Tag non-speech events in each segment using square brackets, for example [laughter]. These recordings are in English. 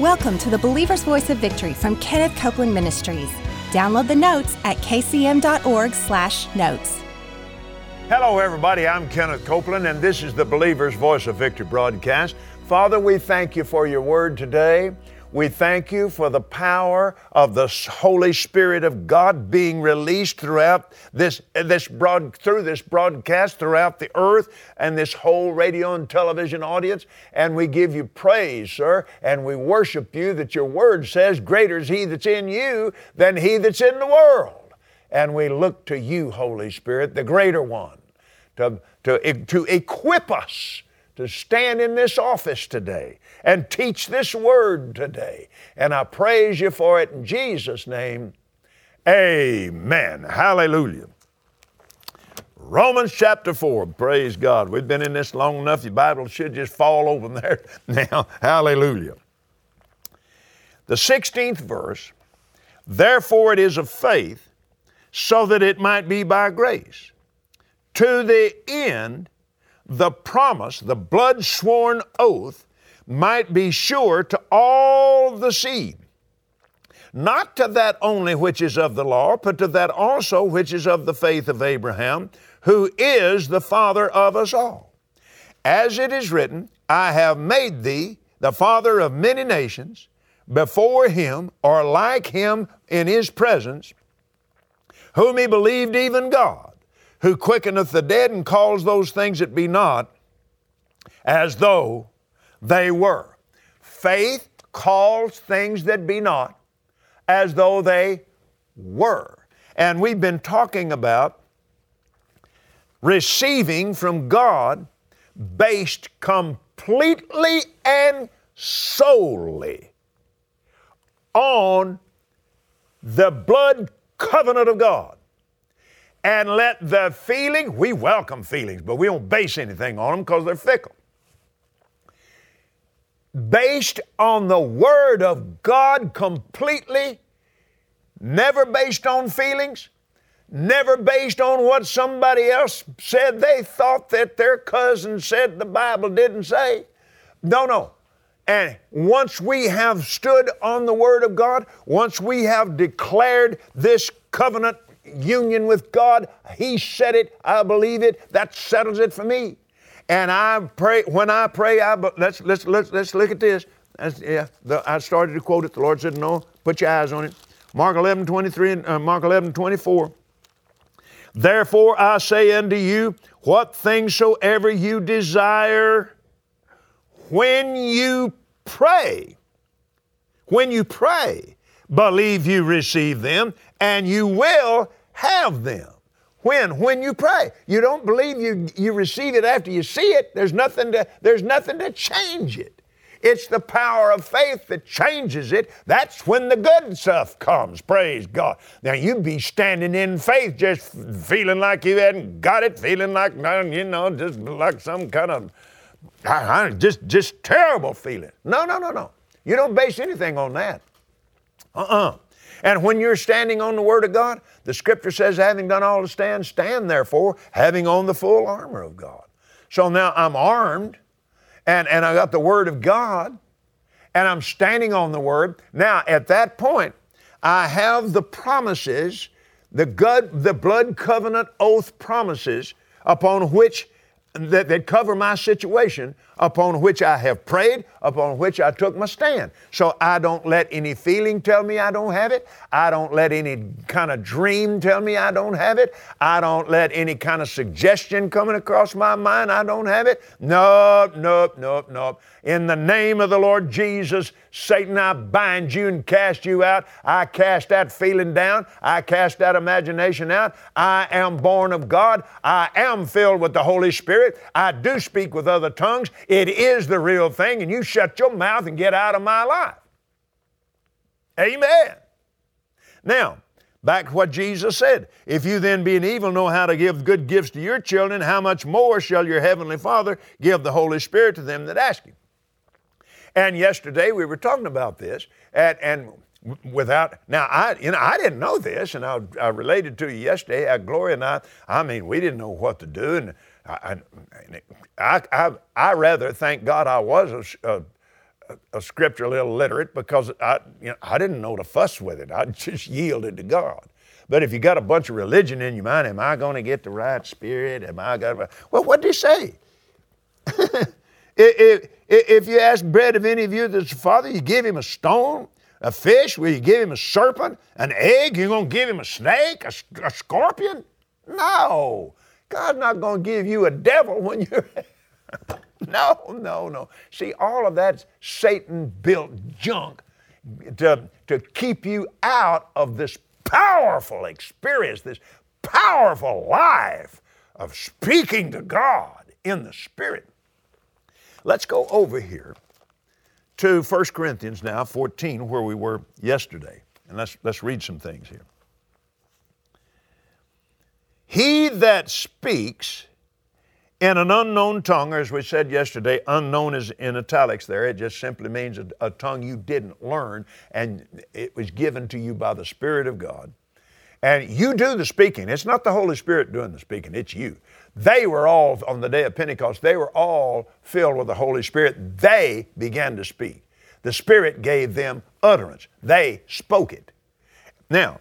Welcome to the Believer's Voice of Victory from Kenneth Copeland Ministries. Download the notes at kcm.org/notes. Hello, everybody. I'm Kenneth Copeland, and this is the Believer's Voice of Victory broadcast. Father, we thank you for your word today. We thank you for the power of the Holy Spirit of God being released throughout this, eh, this broad, through this broadcast throughout the earth and this whole radio and television audience. And we give you praise, sir, and we worship you that your word says, Greater is He that's in you than He that's in the world. And we look to you, Holy Spirit, the greater one, to, to, to equip us to stand in this office today and teach this word today. And I praise you for it in Jesus' name. Amen. Hallelujah. Romans chapter 4. Praise God. We've been in this long enough, your Bible should just fall open there [laughs] now. Hallelujah. The 16th verse Therefore it is of faith, so that it might be by grace, to the end the promise, the blood sworn oath, might be sure to all the seed, not to that only which is of the law, but to that also which is of the faith of Abraham, who is the father of us all. As it is written, I have made thee the father of many nations. Before him or like him in his presence, whom he believed even God, who quickeneth the dead and calls those things that be not as though they were. Faith calls things that be not as though they were. And we've been talking about receiving from God based completely and solely on the blood covenant of God. And let the feeling, we welcome feelings, but we don't base anything on them because they're fickle based on the Word of God completely, never based on feelings, never based on what somebody else said they thought that their cousin said the Bible didn't say. No, no. And once we have stood on the Word of God, once we have declared this covenant union with God, He said it, I believe it, that settles it for me. And I pray, when I pray, I, let's, let's, let's, let's look at this. yeah, the, I started to quote it. The Lord said, No, put your eyes on it. Mark 11, 23 and uh, Mark 11, 24. Therefore I say unto you, what things soever you desire, when you pray, when you pray, believe you receive them, and you will have them. When? When you pray. You don't believe you, you receive it after you see it. There's nothing to, there's nothing to change it. It's the power of faith that changes it. That's when the good stuff comes. Praise God. Now you'd be standing in faith, just feeling like you hadn't got it, feeling like you know, just like some kind of just just terrible feeling. No, no, no, no. You don't base anything on that. Uh-uh. And when you're standing on the Word of God, the Scripture says, having done all to stand, stand therefore, having on the full armor of God. So now I'm armed, and, and I got the Word of God, and I'm standing on the Word. Now, at that point, I have the promises, the, God, the blood covenant oath promises upon which that, that cover my situation upon which I have prayed, upon which I took my stand. So I don't let any feeling tell me I don't have it. I don't let any kind of dream tell me I don't have it. I don't let any kind of suggestion coming across my mind I don't have it. Nope, nope, nope, nope. In the name of the Lord Jesus, Satan, I bind you and cast you out. I cast that feeling down. I cast that imagination out. I am born of God. I am filled with the Holy Spirit. I do speak with other tongues. It is the real thing, and you shut your mouth and get out of my life. Amen. Now, back to what Jesus said. If you then, being evil, know how to give good gifts to your children, how much more shall your heavenly Father give the Holy Spirit to them that ask Him? And yesterday we were talking about this, and, and without now I you know I didn't know this, and I, I related to you yesterday. Gloria and I, I mean, we didn't know what to do, and I, I, I, I rather thank God I was a, a, a scriptural illiterate because I, you know, I didn't know to fuss with it. I [laughs] just yielded to God. But if you got a bunch of religion in your mind, am I going to get the right spirit? Am I going to? Well, what did he say? [laughs] if, if you ask bread of any of you that's a father, you give him a stone, a fish, will you give him a serpent, an egg? You're going to give him a snake, a, a scorpion? No. God's not going to give you a devil when you're. [laughs] no, no, no. See, all of that's Satan built junk to, to keep you out of this powerful experience, this powerful life of speaking to God in the Spirit. Let's go over here to 1 Corinthians now, 14, where we were yesterday. And let's, let's read some things here. He that speaks in an unknown tongue, as we said yesterday, unknown is in italics there. It just simply means a, a, tongue you didn't learn and it was given to you by the Spirit of God. And you do the speaking. It's not the Holy Spirit doing the speaking, it's you. They were all, on the day of Pentecost, they were all filled with the Holy Spirit. They began to speak. The Spirit gave them utterance. They spoke it. Now,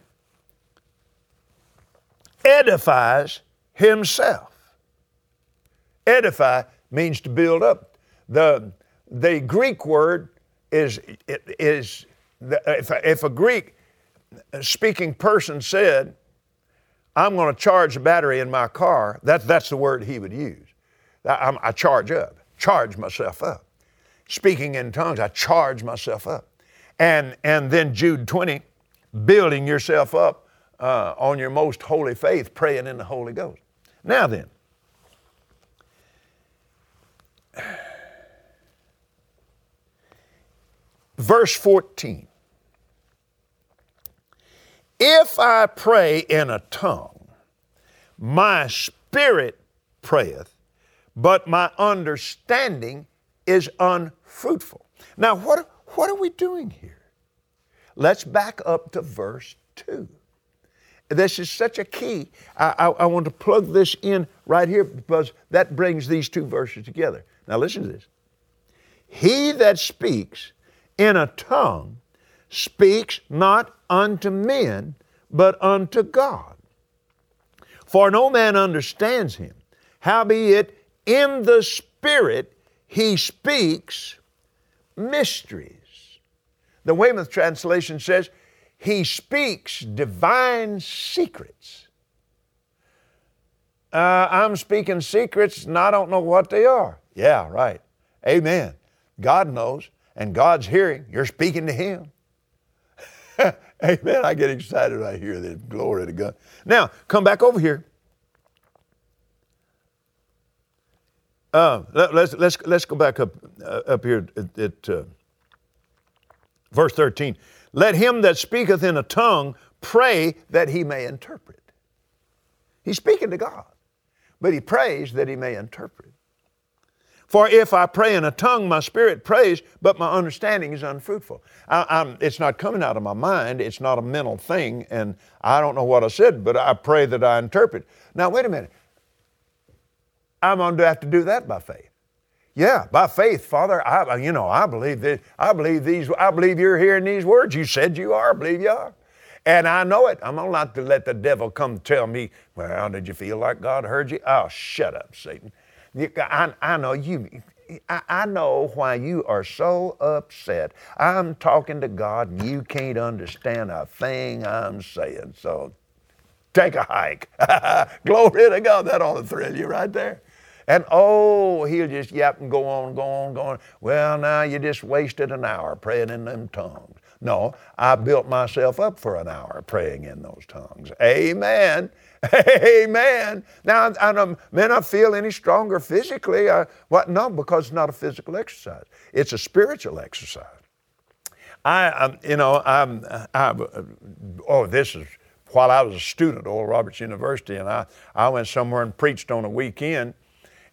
edifies himself. Edify means to build up. The, the Greek word is, is if, if a Greek speaking person said, I'm going to charge a battery in my car, that, that's the word he would use. I, I charge up, charge myself up. Speaking in tongues, I charge myself up. And, and then Jude 20, building yourself up uh, on your most holy faith, praying in the Holy Ghost. Now then, verse 14. If I pray in a tongue, my spirit prayeth, but my understanding is unfruitful. Now, what, what are we doing here? Let's back up to verse 2. This is such a key. I, I, I, want to plug this in right here because that brings these two verses together. Now, listen to this. He that speaks in a tongue speaks not unto men, but unto God. For no man understands him. Howbeit, in the Spirit he speaks mysteries. The Weymouth translation says, He speaks divine secrets. Uh, I'm speaking secrets and I don't know what they are. Yeah, right. Amen. God knows, and God's hearing. You're speaking to Him. [laughs] Amen. I get excited when I hear this. Glory to God. Now, come back over here. Uh, let, us let's, let's go back up, uh, up here at, at uh, verse 13. Let him that speaketh in a tongue pray that he may interpret. He's speaking to God, but he prays that he may interpret. For if I pray in a tongue, my spirit prays, but my understanding is unfruitful. I, it's not coming out of my mind, it's not a mental thing, and I don't know what I said, but I pray that I interpret. Now, wait a minute. I'm going to have to do that by faith. Yeah, by faith, Father, I, you know, I believe that, I believe these, I believe you're hearing these words. You said you are, I believe you are. And I know it. I'm not to let the devil come tell me, well, did you feel like God heard you? Oh, shut up, Satan. I, I know you. I, I know why you are so upset. I'm talking to God and you can't understand a thing I'm saying. So take a hike. [laughs] Glory to God. That ought to thrill you right there. And oh, he'll just yap and go on, go on, go on. Well, now you just wasted an hour praying in them tongues. No, I built myself up for an hour praying in those tongues. Amen. [laughs] Amen. Now, I don't, may not feel any stronger physically. I, what? No, because it's not a physical exercise. It's a spiritual exercise. I, I'm, you know, I'm, I, oh, this is while I was a student at Oral Roberts University, and I, I went somewhere and preached on a weekend,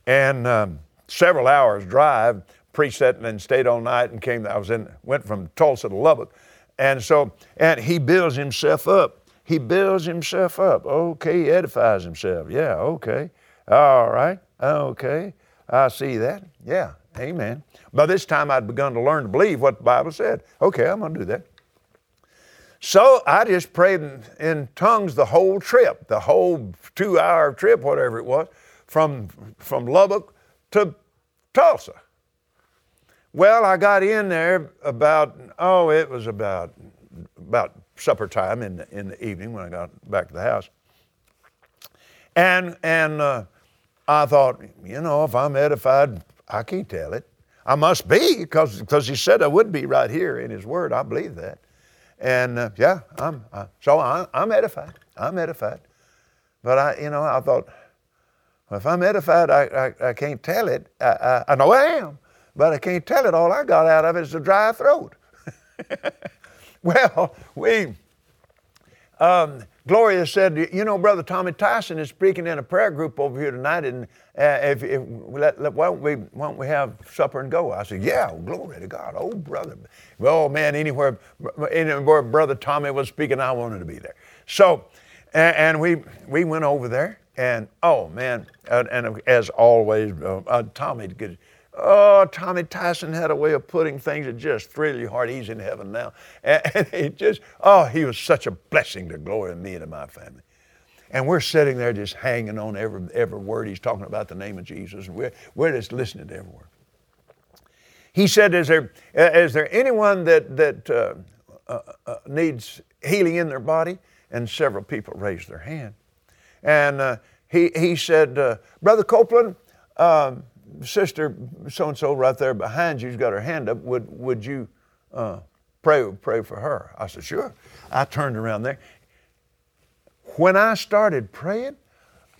and um, several hours drive, preached and then stayed all night, and came. I was in, went from Tulsa to Lubbock, and so, and he builds himself up he builds himself up. Okay, he edifies himself. Yeah, okay. All right. Okay. I see that. Yeah. Amen. By this time, I'd begun to learn to believe what the Bible said. Okay, I'm going to do that. So I just prayed in, in, tongues the whole trip, the whole two hour trip, whatever it was, from, from Lubbock to Tulsa. Well, I got in there about, oh, it was about, about supper time in the, in the evening when I got back to the house. And, and uh, I thought, you know, if I'm edified, I can't tell it. I must be because he said I would be right here in his word. I believe that. And uh, yeah, I'm, uh, so I, I'm edified. I'm edified. But I, you know, I thought, well, if I'm edified, I, I, I can't tell it. I, I, I, know I am, but I can't tell it. All I got out of it is a dry throat. [laughs] well, we, um, Gloria said, you know, Brother Tommy Tyson is speaking in a prayer group over here tonight, and uh, if, if let, let, why, don't we, why don't we have supper and go? I said, yeah, glory to God. Oh, brother. Oh, man, anywhere, anywhere Brother Tommy was speaking, I wanted to be there. So, and, and we, we went over there, and oh, man, and, and as always, uh, uh, Tommy Oh, Tommy Tyson had a way of putting things that just thrilled your heart. He's in heaven now. And, [laughs] and he just, oh, he was such a blessing to Gloria and me and to my family. And we're sitting there just hanging on every, every word he's talking about the name of Jesus. And we're, we're just listening to every word. He said, Is there, is there anyone that, that uh, uh, uh, needs healing in their body? And several people raised their hand. And uh, he, he said, uh, Brother Copeland, um, sister so and so right there behind you, she's got her hand up. Would would you uh, pray pray for her? I said sure. I turned around there. When I started praying,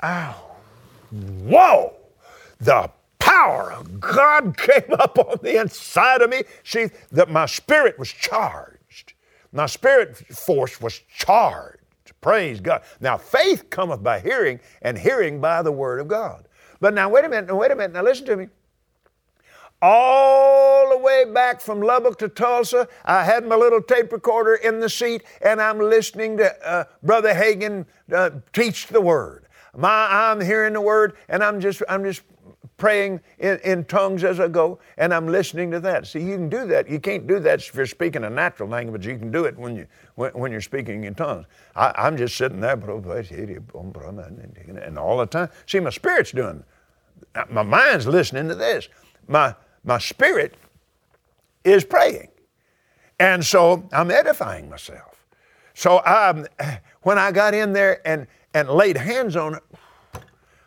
I, whoa, the power of God came up on the inside of me. See that my spirit was charged. My spirit force was charged. Praise God. Now faith cometh by hearing, and hearing by the word of God. But now, wait a minute, now, wait a minute, now listen to me. All the way back from Lubbock to Tulsa, I had my little tape recorder in the seat and I'm listening to uh, Brother Hagin uh, teach the Word. My, I'm hearing the Word and I'm just, I'm just praying in, in, tongues as I go, and I'm listening to that. See, you can do that. You can't do that if you're speaking a natural language. You can do it when you when, when you're speaking in tongues. I, am just sitting there, and all the time. See, my spirit's doing. My mind's listening to this. My my spirit is praying, and so I'm edifying myself. So um, I, [sighs] when I got in there and and laid hands on it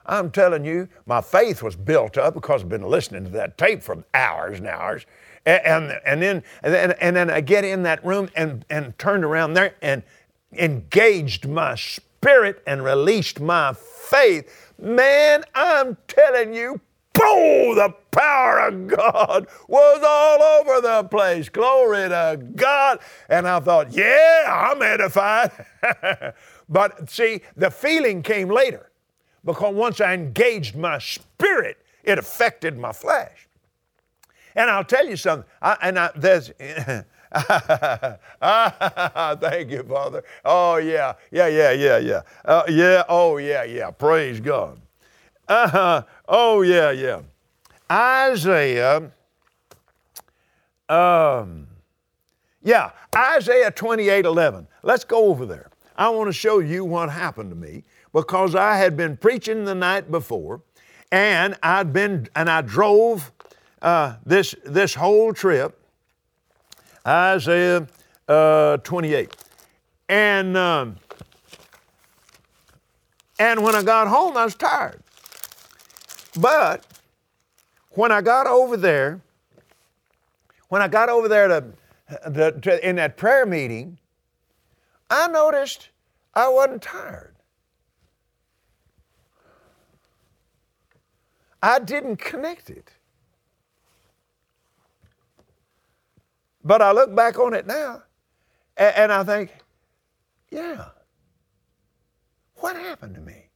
I'm telling you, my faith was built up because I've been listening to that tape for hours and hours. And, and, and, then, and, then, and then I get in that room and, and turned around there and engaged my spirit and released my faith. Man, I'm telling you, boom, the power of God was all over the place. Glory to God. And I thought, yeah, I'm edified. [laughs] but see, the feeling came later because once I engaged my spirit, it affected my flesh. And I'll tell you something, I, and I, there's, [laughs] thank you, Father. Oh, yeah, yeah, yeah, yeah, yeah. Uh, yeah, oh, yeah, yeah, praise God. Uh-huh. Oh, yeah, yeah. Isaiah, um, yeah, Isaiah 28 11. Let's go over there. I want to show you what happened to me because I had been preaching the night before and I'd been, and I drove uh, this, this whole trip, Isaiah uh, 28. And, um, and when I got home, I was tired. But when I got over there, when I got over there to, to, to, in that prayer meeting, I noticed I wasn't tired. I didn't connect it. But I look back on it now and, and I think, yeah, what happened to me?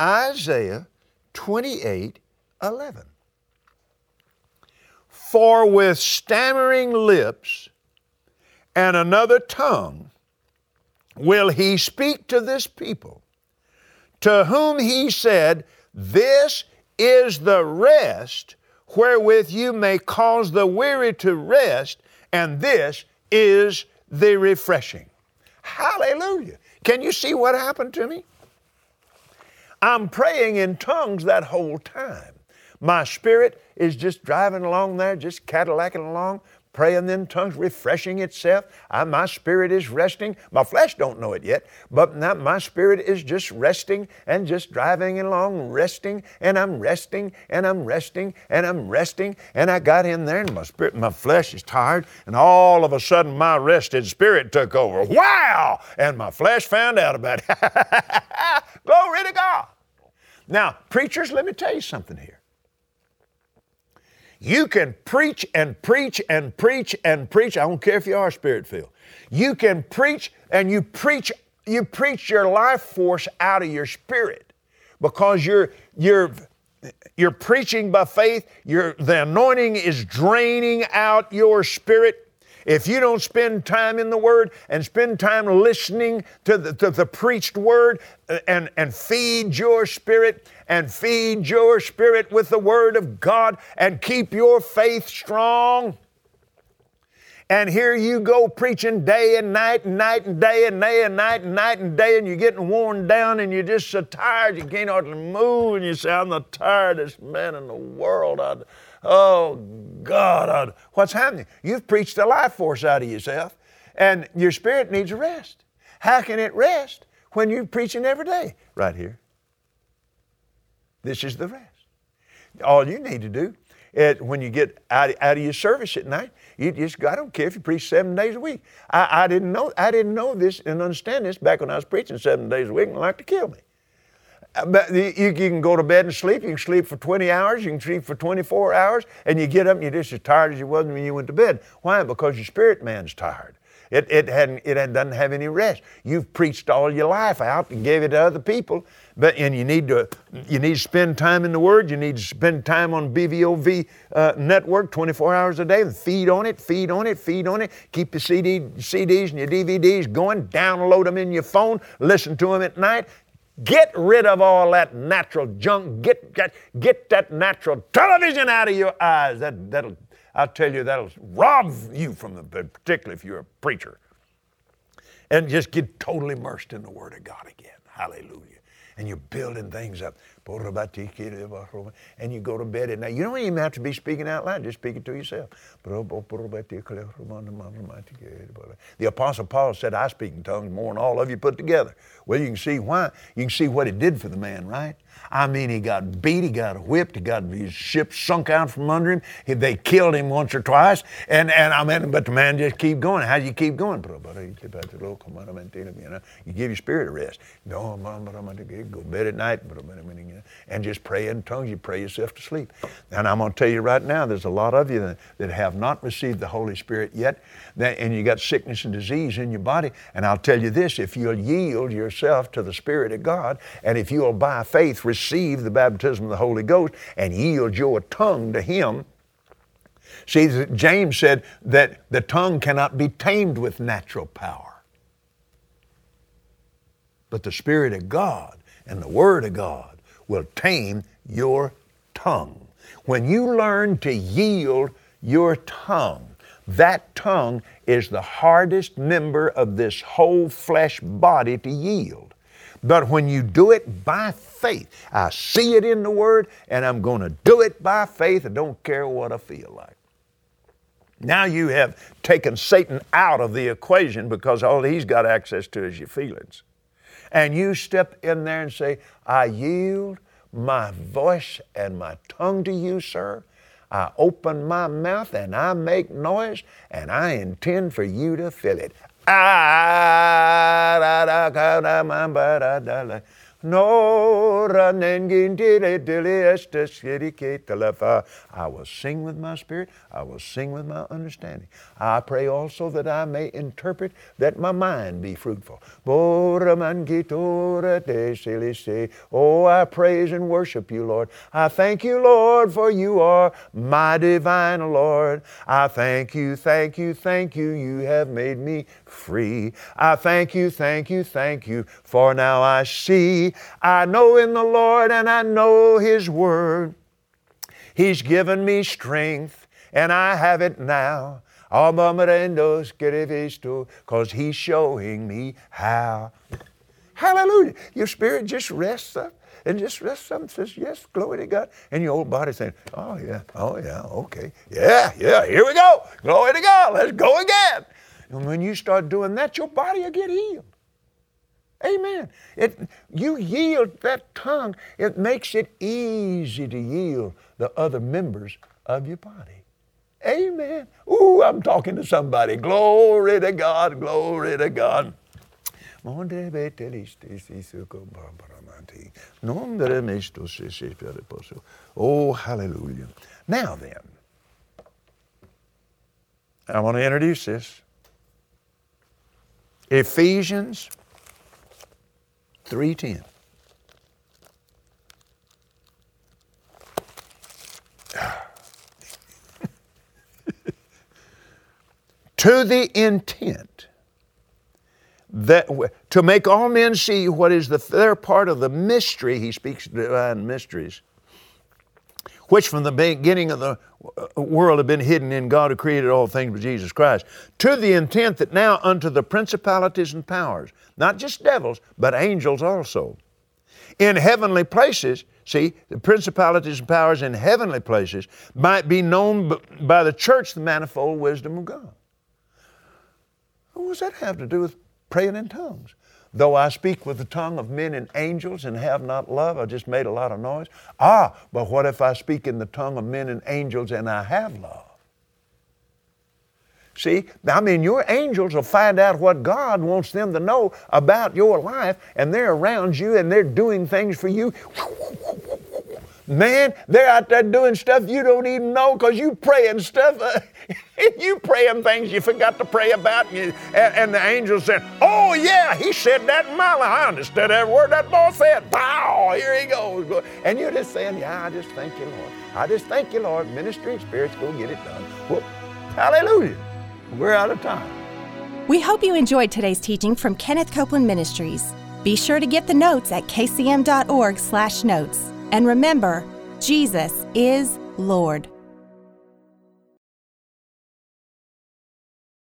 Isaiah 28 11. For with stammering lips and another tongue will he speak to this people, to whom he said, This is the rest wherewith you may cause the weary to rest, and this is the refreshing. Hallelujah. Can you see what happened to me? I'm praying in tongues that whole time. My spirit is just driving along there, just Cadillacing along, praying in tongues, refreshing itself. I, my spirit is resting. My flesh don't know it yet, but now my spirit is just resting and just driving along, resting, and I'm resting, and I'm resting, and I'm resting. And I got in there, and my spirit, my flesh is tired, and all of a sudden my rested spirit took over. Wow! And my flesh found out about it. [laughs] Glory to God. Now, preachers, let me tell you something here. You can preach and preach and preach and preach. I don't care if you are spirit filled. You can preach and you preach you preach your life force out of your spirit because you're you're you're preaching by faith. You're, the anointing is draining out your spirit. If you don't spend time in the Word and spend time listening to the, to the preached Word uh, and, and feed your spirit and feed your spirit with the Word of God and keep your faith strong. And here you go preaching day and night and night and day and day and night and night and day, and you're getting worn down and you're just so tired you can't hardly move. And you say, I'm the tiredest man in the world. I'd, Oh, God, what's happening? You've preached the life force out of yourself, and your spirit needs a rest. How can it rest when you're preaching every day? Right here. This is the rest. All you need to do is when you get out, out of your service at night, you just I don't care if you preach seven days a week. I, I didn't know I didn't know this and understand this back when I was preaching seven days a week and like to kill me. But you, can go to bed and sleep. You can sleep for 20 hours. You can sleep for 24 hours. And you get up and you're just as tired as you was when you went to bed. Why? Because your spirit man's tired. It, it, hadn't, it doesn't have any rest. You've preached all your life out and gave it to other people. But, and you need, to, you need to spend time in the Word. You need to spend time on BVOV uh, network 24 hours a day and feed on it, feed on it, feed on it. Keep the CD, CDs and your DVDs going. Download them in your phone. Listen to them at night. Get rid of all that natural junk. Get, get, get that natural television out of your eyes. That, that'll, I'll tell you, that'll rob you from the, particularly if you're a preacher. And just get totally immersed in the Word of God again. Hallelujah. And you're building things up. And you go to bed at night. You don't even have to be speaking out loud, just speak it to yourself. The Apostle Paul said, I speak in tongues more than all of you put together. Well, you can see why. You can see what it did for the man, right? I mean, he got beat, he got whipped, he got his ship sunk out from under him. They killed him once or twice, and, and I mean, but the man just keep going. How do you keep going? You give your spirit a rest. Go bed at night, and just pray in tongues. You pray yourself to sleep. And I'm going to tell you right now, there's a lot of you that, have not received the Holy Spirit yet, and you got sickness and disease in your body. And I'll tell you this: if you'll yield yourself to the Spirit of God, and if you'll by faith receive the baptism of the Holy Ghost and yield your tongue to Him. See, James said that the tongue cannot be tamed with natural power. But the Spirit of God and the Word of God will tame your tongue. When you learn to yield your tongue, that tongue is the hardest member of this whole flesh body to yield. But when you do it by faith, I see it in the Word and I'm going to do it by faith. I don't care what I feel like. Now you have taken Satan out of the equation because all he's got access to is your feelings. And you step in there and say, I yield my voice and my tongue to you, sir. I open my mouth and I make noise, and I intend for you to fill it. Ah, I will sing with my spirit. I will sing with my understanding. I pray also that I may interpret, that my mind be fruitful. Oh, I praise and worship you, Lord. I thank you, Lord, for you are my divine Lord. I thank you, thank you, thank you. You have made me free. I thank you, thank you, thank you, for now I see. I know in the Lord and I know His Word. He's given me strength, and I have it now. Because He's showing me how. Hallelujah. Your spirit just rests up and just rests up and says, Yes, glory to God. And your old body saying, Oh, yeah, oh, yeah, okay. Yeah, yeah, here we go. Glory to God. Let's go again. And when you start doing that, your body will get healed. Amen. It, you yield that tongue, it makes it easy to yield the other members of your body. Amen. Ooh, I'm talking to somebody. Glory to God, glory to God. Oh, hallelujah. Now then, I want to introduce this. Ephesians 3:10. [sighs] to the intent that to make all men see what is the their part of the mystery he speaks divine mysteries which from the beginning of the uh, world have been hidden in God who created all things with Jesus Christ, to the intent that now unto the principalities and powers, not just devils, but angels also, in heavenly places, see, the principalities and powers in heavenly places might be known by the church the manifold wisdom of God. What does that have to do with praying in tongues? Though I speak with the tongue of men and angels and have not love, I just made a lot of noise. Ah, but what if I speak in the tongue of men and angels and I have love? See, I mean, your angels will find out what God wants them to know about your life, and they're around you and they're doing things for you. Man, they're out there doing stuff you don't even know because you praying stuff. Uh, [laughs] you praying things you forgot to pray about, and, you, and, and, the angel said, "Oh yeah, he said that in my life. I understood every word that boy said. Pow! Here he goes." And you're just saying, "Yeah, I just thank you, Lord. I just thank you, Lord. Ministry spirits go get it done." Well, hallelujah. We're out of time. We hope you enjoyed today's teaching from Kenneth Copeland Ministries. Be sure to get the notes at kcm.org/notes. And remember, Jesus is Lord.